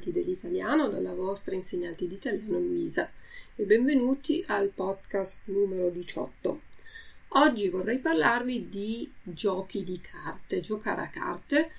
amanti dell'italiano dalla vostra insegnante di italiano Luisa e benvenuti al podcast numero 18. Oggi vorrei parlarvi di giochi di carte, giocare a carte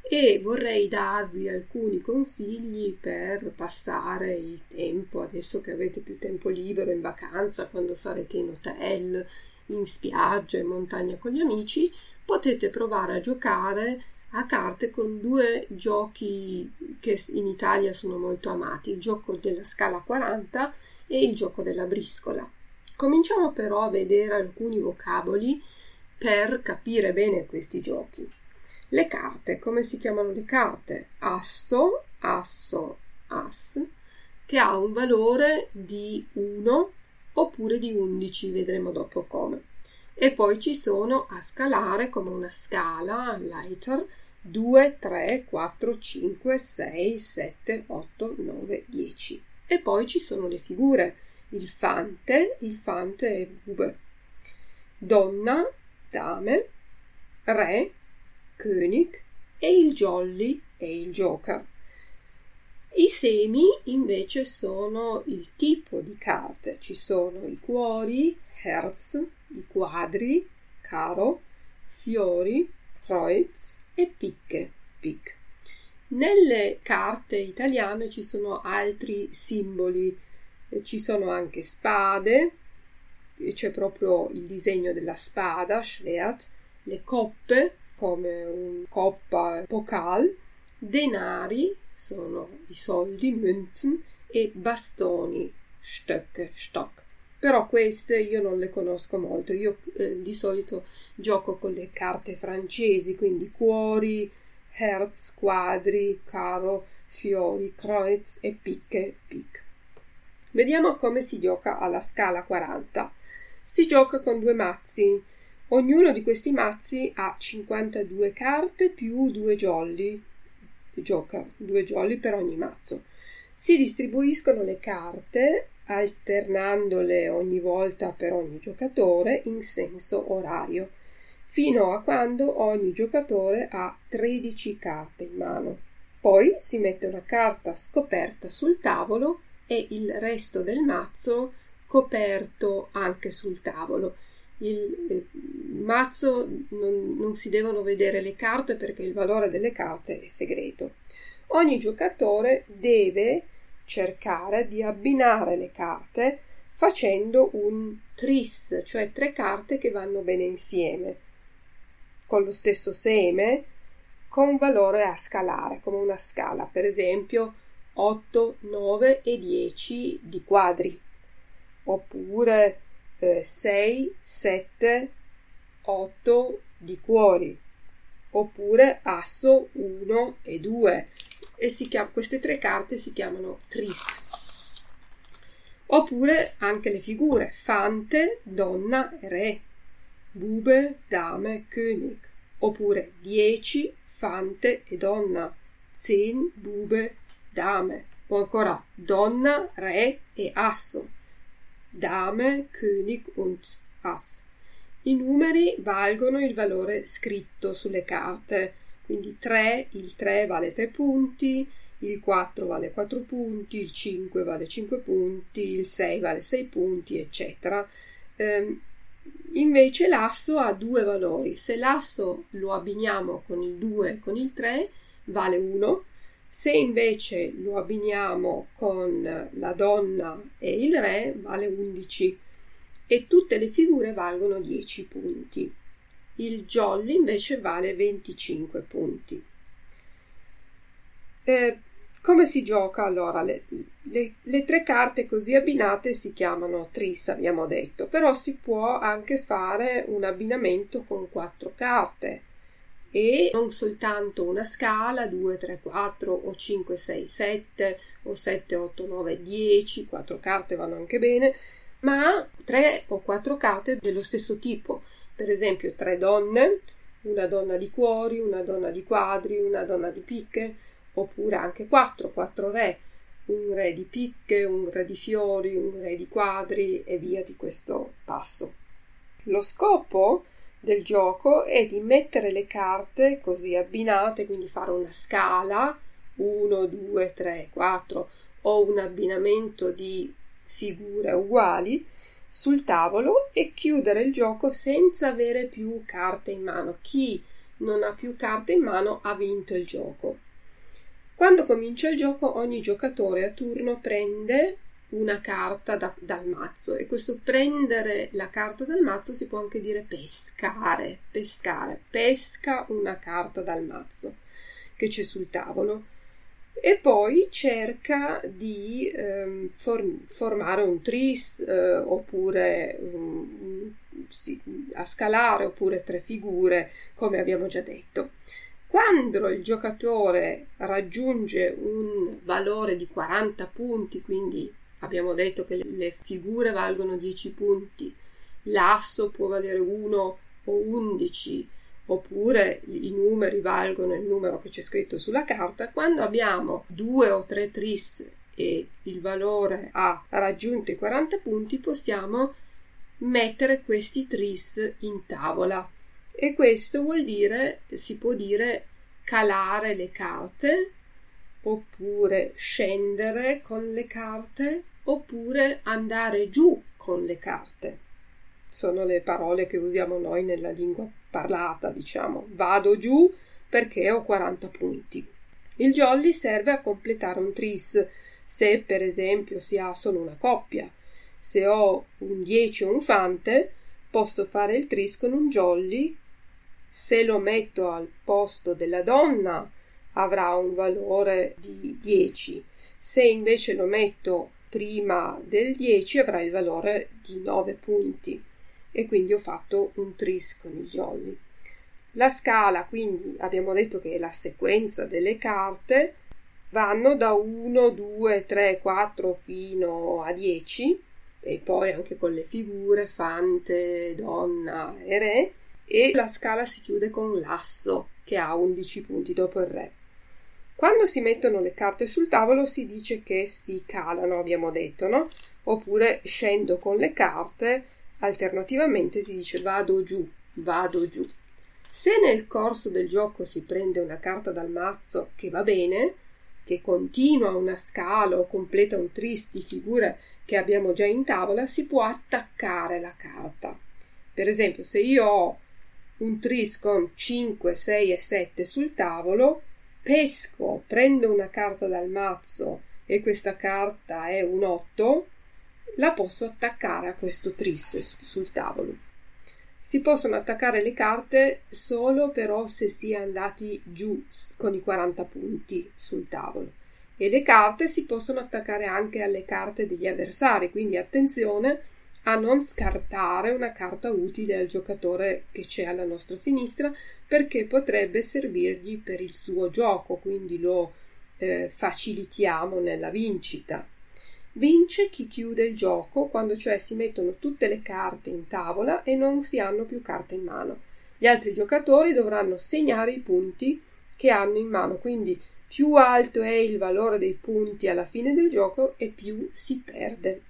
e vorrei darvi alcuni consigli per passare il tempo adesso che avete più tempo libero in vacanza, quando sarete in hotel, in spiaggia, in montagna con gli amici, potete provare a giocare a carte con due giochi che in Italia sono molto amati, il gioco della scala 40 e il gioco della briscola. Cominciamo però a vedere alcuni vocaboli per capire bene questi giochi. Le carte, come si chiamano le carte? Asso, asso, as, che ha un valore di 1 oppure di 11, vedremo dopo come. E poi ci sono a scalare come una scala, Leiter, 2, 3, 4, 5, 6, 7, 8, 9, 10. E poi ci sono le figure, il fante, il fante e bube, donna, dame, re, König e il jolly e il joker. I semi invece sono il tipo di carte, ci sono i cuori, Herz, i quadri, caro, fiori, Kreuz e picche, pic. Nelle carte italiane ci sono altri simboli, ci sono anche spade, c'è proprio il disegno della spada, Schwert, le coppe come un coppa Pokal, denari sono i soldi, Münzen e bastoni, Stöcke, Stock. Però queste io non le conosco molto, io eh, di solito gioco con le carte francesi, quindi cuori, herz, quadri, caro, fiori, kreuz e picche, pic. Vediamo come si gioca alla scala 40. Si gioca con due mazzi. Ognuno di questi mazzi ha 52 carte più due jolly. Gioca due jolly per ogni mazzo. Si distribuiscono le carte alternandole ogni volta per ogni giocatore in senso orario fino a quando ogni giocatore ha 13 carte in mano. Poi si mette una carta scoperta sul tavolo e il resto del mazzo coperto anche sul tavolo. Il, mazzo non, non si devono vedere le carte perché il valore delle carte è segreto. Ogni giocatore deve cercare di abbinare le carte facendo un tris, cioè tre carte che vanno bene insieme con lo stesso seme con valore a scalare, come una scala, per esempio 8, 9 e 10 di quadri, oppure eh, 6, 7, 8 di cuori, oppure asso 1 e 2. E chiama, queste tre carte si chiamano tris. Oppure anche le figure fante, donna re Bube, Dame, König, oppure 10 Fante e donna, 10 Bube, Dame, o ancora Donna, Re e Asso, Dame, König und Ass. I numeri valgono il valore scritto sulle carte, quindi 3, il 3 vale 3 punti, il 4 vale 4 punti, il 5 vale 5 punti, il 6 vale 6 punti, eccetera. Um, Invece l'asso ha due valori. Se l'asso lo abbiniamo con il 2 e con il 3 vale 1. Se invece lo abbiniamo con la donna e il re vale 11 e tutte le figure valgono 10 punti. Il jolly invece vale 25 punti. Eh, come si gioca? Allora, le, le, le, tre carte così abbinate si chiamano tris, abbiamo detto, però si può anche fare un abbinamento con quattro carte e non soltanto una scala 2, 3, 4 o 5, 6, 7 o 7, 8, 9, 10, quattro carte vanno anche bene, ma tre o quattro carte dello stesso tipo, per esempio tre donne, una donna di cuori, una donna di quadri, una donna di picche, oppure anche quattro, quattro re, un re di picche, un re di fiori, un re di quadri e via di questo passo. Lo scopo del gioco è di mettere le carte così abbinate, quindi fare una scala 1, 2, 3, 4 o un abbinamento di figure uguali sul tavolo e chiudere il gioco senza avere più carte in mano. Chi non ha più carte in mano ha vinto il gioco. Quando comincia il gioco ogni giocatore a turno prende una carta da, dal mazzo e questo prendere la carta dal mazzo si può anche dire pescare, pescare, pesca una carta dal mazzo che c'è sul tavolo e poi cerca di ehm, form- formare un tris eh, oppure um, sì, a scalare oppure tre figure come abbiamo già detto. Quando il giocatore raggiunge un valore di 40 punti, quindi abbiamo detto che le figure valgono 10 punti, l'asso può valere 1 o 11, oppure i numeri valgono il numero che c'è scritto sulla carta, quando abbiamo due o tre tris e il valore ha raggiunto i 40 punti, possiamo mettere questi tris in tavola e questo vuol dire, si può dire calare le carte oppure scendere con le carte oppure andare giù con le carte. Sono le parole che usiamo noi nella lingua parlata, diciamo. Vado giù perché ho 40 punti. Il jolly serve a completare un tris se per esempio si ha solo una coppia. Se ho un 10 o un fante, posso fare il tris con un jolly se lo metto al posto della donna avrà un valore di 10. Se invece lo metto prima del 10 avrà il valore di 9 punti e quindi ho fatto un tris con il jolly. La scala, quindi abbiamo detto che è la sequenza delle carte, vanno da 1, 2, 3, 4 fino a 10 e poi anche con le figure fante, donna e re e la scala si chiude con l'asso che ha 11 punti dopo il re. Quando si mettono le carte sul tavolo si dice che si calano, abbiamo detto, no? Oppure scendo con le carte, alternativamente si dice vado giù, vado giù. Se nel corso del gioco si prende una carta dal mazzo che va bene, che continua una scala o completa un tris di figure che abbiamo già in tavola, si può attaccare la carta. Per esempio, se io ho un tris con 5, 6 e 7 sul tavolo, pesco, prendo una carta dal mazzo e questa carta è un 8, la posso attaccare a questo tris sul tavolo. Si possono attaccare le carte solo però se si è andati giù con i 40 punti sul tavolo. E le carte si possono attaccare anche alle carte degli avversari, quindi attenzione a non scartare una carta utile al giocatore che c'è alla nostra sinistra perché potrebbe servirgli per il suo gioco, quindi lo eh, facilitiamo nella vincita. Vince chi chiude il gioco quando cioè si mettono tutte le carte in tavola e non si hanno più carte in mano. Gli altri giocatori dovranno segnare i punti che hanno in mano, quindi più alto è il valore dei punti alla fine del gioco e più si perde.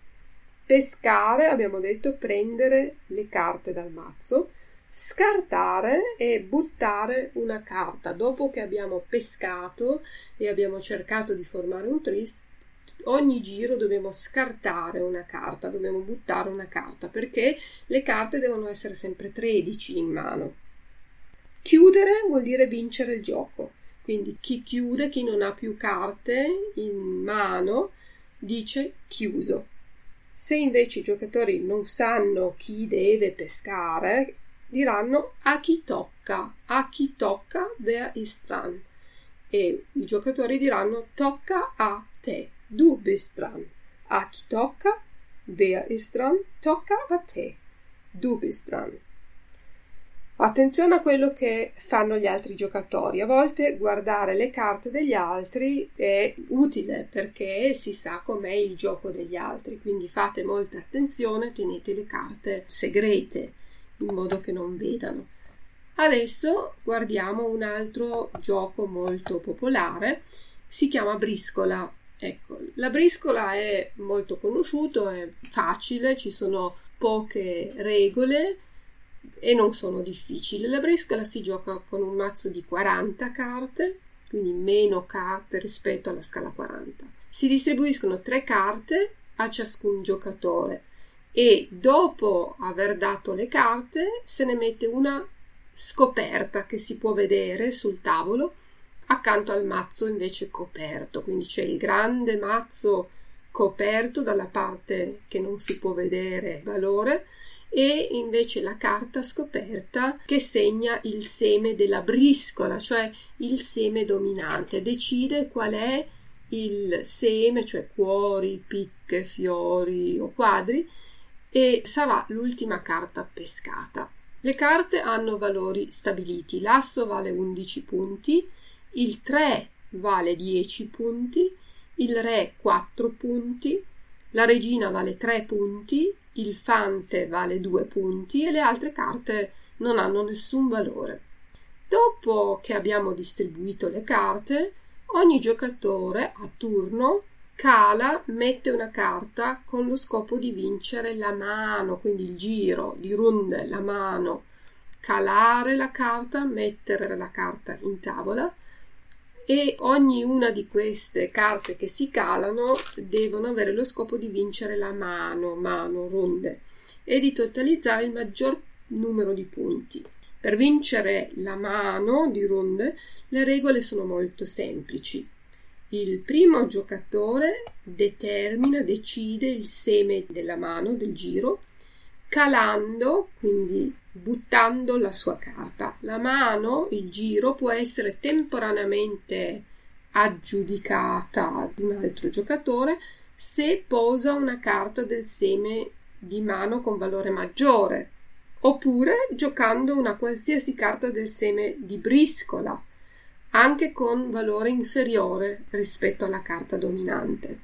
Pescare, abbiamo detto, prendere le carte dal mazzo, scartare e buttare una carta. Dopo che abbiamo pescato e abbiamo cercato di formare un tris, ogni giro dobbiamo scartare una carta, dobbiamo buttare una carta perché le carte devono essere sempre 13 in mano. Chiudere vuol dire vincere il gioco. Quindi chi chiude, chi non ha più carte in mano, dice chiuso. Se invece i giocatori non sanno chi deve pescare, diranno a chi tocca, a chi tocca, wer ist dran. e i giocatori diranno tocca a te, du bist dran. A chi tocca? Wer ist dran? Tocca a te, du bist dran. Attenzione a quello che fanno gli altri giocatori. A volte guardare le carte degli altri è utile perché si sa com'è il gioco degli altri, quindi fate molta attenzione, tenete le carte segrete in modo che non vedano. Adesso guardiamo un altro gioco molto popolare, si chiama briscola. Ecco, la briscola è molto conosciuto, è facile, ci sono poche regole e non sono difficili. La briscola si gioca con un mazzo di 40 carte, quindi meno carte rispetto alla scala 40. Si distribuiscono tre carte a ciascun giocatore e dopo aver dato le carte se ne mette una scoperta che si può vedere sul tavolo accanto al mazzo invece coperto, quindi c'è il grande mazzo coperto dalla parte che non si può vedere valore e invece la carta scoperta che segna il seme della briscola, cioè il seme dominante, decide qual è il seme, cioè cuori, picche, fiori o quadri, e sarà l'ultima carta pescata. Le carte hanno valori stabiliti. L'asso vale 11 punti, il 3 vale 10 punti, il re 4 punti, la regina vale 3 punti, il fante vale 2 punti e le altre carte non hanno nessun valore. Dopo che abbiamo distribuito le carte, ogni giocatore a turno cala, mette una carta con lo scopo di vincere la mano, quindi il giro di runde, la mano, calare la carta, mettere la carta in tavola e ognuna di queste carte che si calano devono avere lo scopo di vincere la mano, mano, ronde e di totalizzare il maggior numero di punti. Per vincere la mano di ronde le regole sono molto semplici. Il primo giocatore determina, decide il seme della mano del giro calando, quindi buttando la sua carta. La mano, il giro, può essere temporaneamente aggiudicata ad un altro giocatore se posa una carta del seme di mano con valore maggiore, oppure giocando una qualsiasi carta del seme di briscola, anche con valore inferiore rispetto alla carta dominante.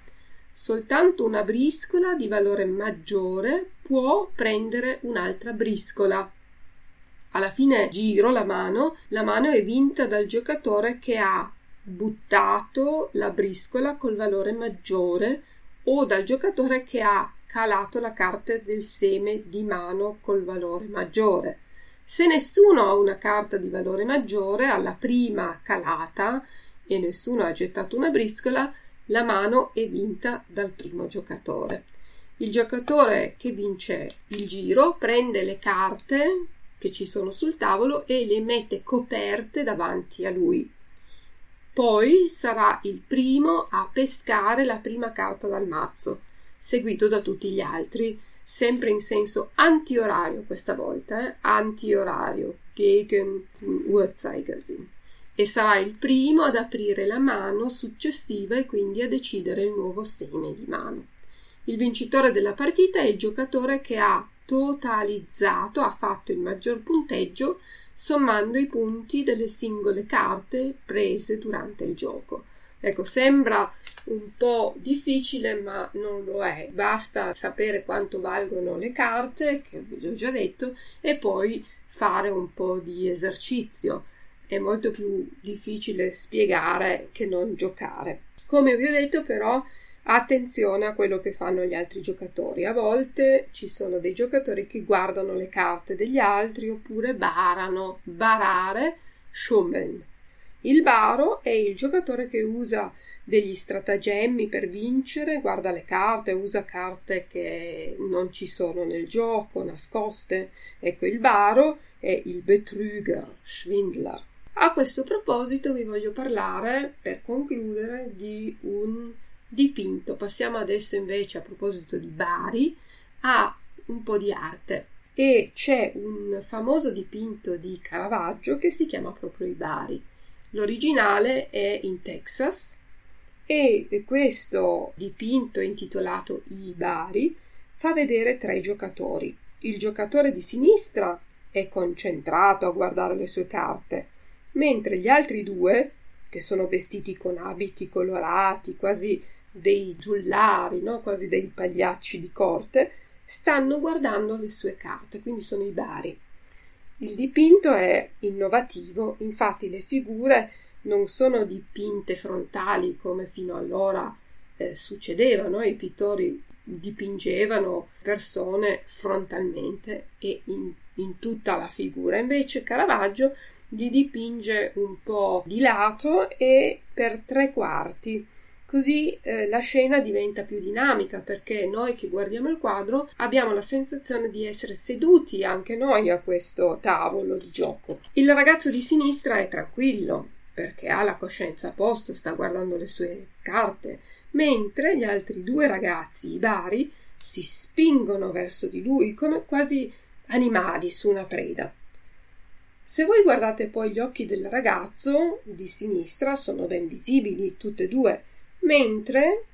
Soltanto una briscola di valore maggiore può prendere un'altra briscola. Alla fine giro la mano, la mano è vinta dal giocatore che ha buttato la briscola col valore maggiore o dal giocatore che ha calato la carta del seme di mano col valore maggiore. Se nessuno ha una carta di valore maggiore alla prima calata e nessuno ha gettato una briscola, la mano è vinta dal primo giocatore. Il giocatore che vince il giro prende le carte che ci sono sul tavolo e le mette coperte davanti a lui. Poi sarà il primo a pescare la prima carta dal mazzo, seguito da tutti gli altri, sempre in senso anti-orario questa volta, eh? anti-orario, gegen Uhrzeigersinn e sarà il primo ad aprire la mano successiva e quindi a decidere il nuovo seme di mano. Il vincitore della partita è il giocatore che ha totalizzato, ha fatto il maggior punteggio sommando i punti delle singole carte prese durante il gioco. Ecco, sembra un po' difficile, ma non lo è. Basta sapere quanto valgono le carte, che vi ho già detto, e poi fare un po' di esercizio è molto più difficile spiegare che non giocare. Come vi ho detto però attenzione a quello che fanno gli altri giocatori. A volte ci sono dei giocatori che guardano le carte degli altri oppure barano. Barare, schummeln. Il baro è il giocatore che usa degli stratagemmi per vincere, guarda le carte, usa carte che non ci sono nel gioco, nascoste. Ecco, il baro è il Betrüger, Schwindler. A questo proposito vi voglio parlare, per concludere, di un dipinto. Passiamo adesso invece, a proposito di Bari, a un po' di arte. E c'è un famoso dipinto di Caravaggio che si chiama proprio I Bari. L'originale è in Texas e questo dipinto intitolato I Bari fa vedere tre giocatori. Il giocatore di sinistra è concentrato a guardare le sue carte, mentre gli altri due, che sono vestiti con abiti colorati, quasi dei giullari, no? quasi dei pagliacci di corte, stanno guardando le sue carte, quindi sono i bari. Il dipinto è innovativo, infatti le figure non sono dipinte frontali come fino allora eh, succedeva, i pittori dipingevano persone frontalmente e in, in tutta la figura. Invece Caravaggio li dipinge un po' di lato e per tre quarti. Così eh, la scena diventa più dinamica perché noi che guardiamo il quadro abbiamo la sensazione di essere seduti anche noi a questo tavolo di gioco. Il ragazzo di sinistra è tranquillo perché ha la coscienza a posto, sta guardando le sue carte, mentre gli altri due ragazzi, i bari, si spingono verso di lui come quasi animali su una preda. Se voi guardate poi gli occhi del ragazzo di sinistra sono ben visibili, tutti e due, mentre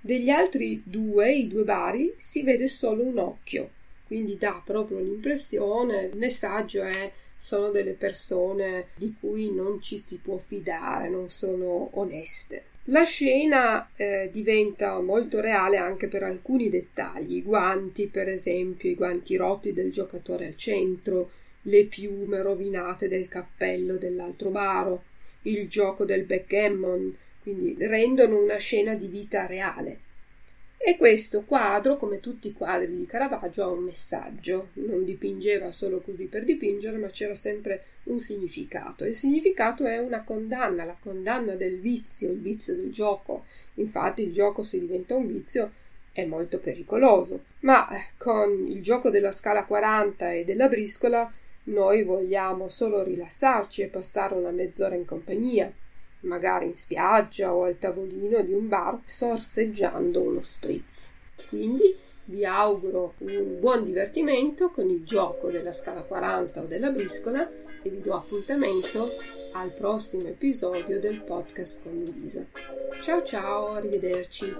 degli altri due, i due bari, si vede solo un occhio, quindi dà proprio l'impressione, il messaggio è sono delle persone di cui non ci si può fidare, non sono oneste. La scena eh, diventa molto reale anche per alcuni dettagli, i guanti per esempio, i guanti rotti del giocatore al centro, le piume rovinate del cappello dell'altro baro, il gioco del backgammon, quindi rendono una scena di vita reale. E questo quadro, come tutti i quadri di Caravaggio, ha un messaggio. Non dipingeva solo così per dipingere, ma c'era sempre un significato. Il significato è una condanna, la condanna del vizio, il vizio del gioco. Infatti il gioco se diventa un vizio è molto pericoloso. Ma eh, con il gioco della scala 40 e della briscola noi vogliamo solo rilassarci e passare una mezz'ora in compagnia magari in spiaggia o al tavolino di un bar, sorseggiando uno spritz. Quindi vi auguro un buon divertimento con il gioco della scala 40 o della briscola e vi do appuntamento al prossimo episodio del podcast con Luisa. Ciao ciao, arrivederci.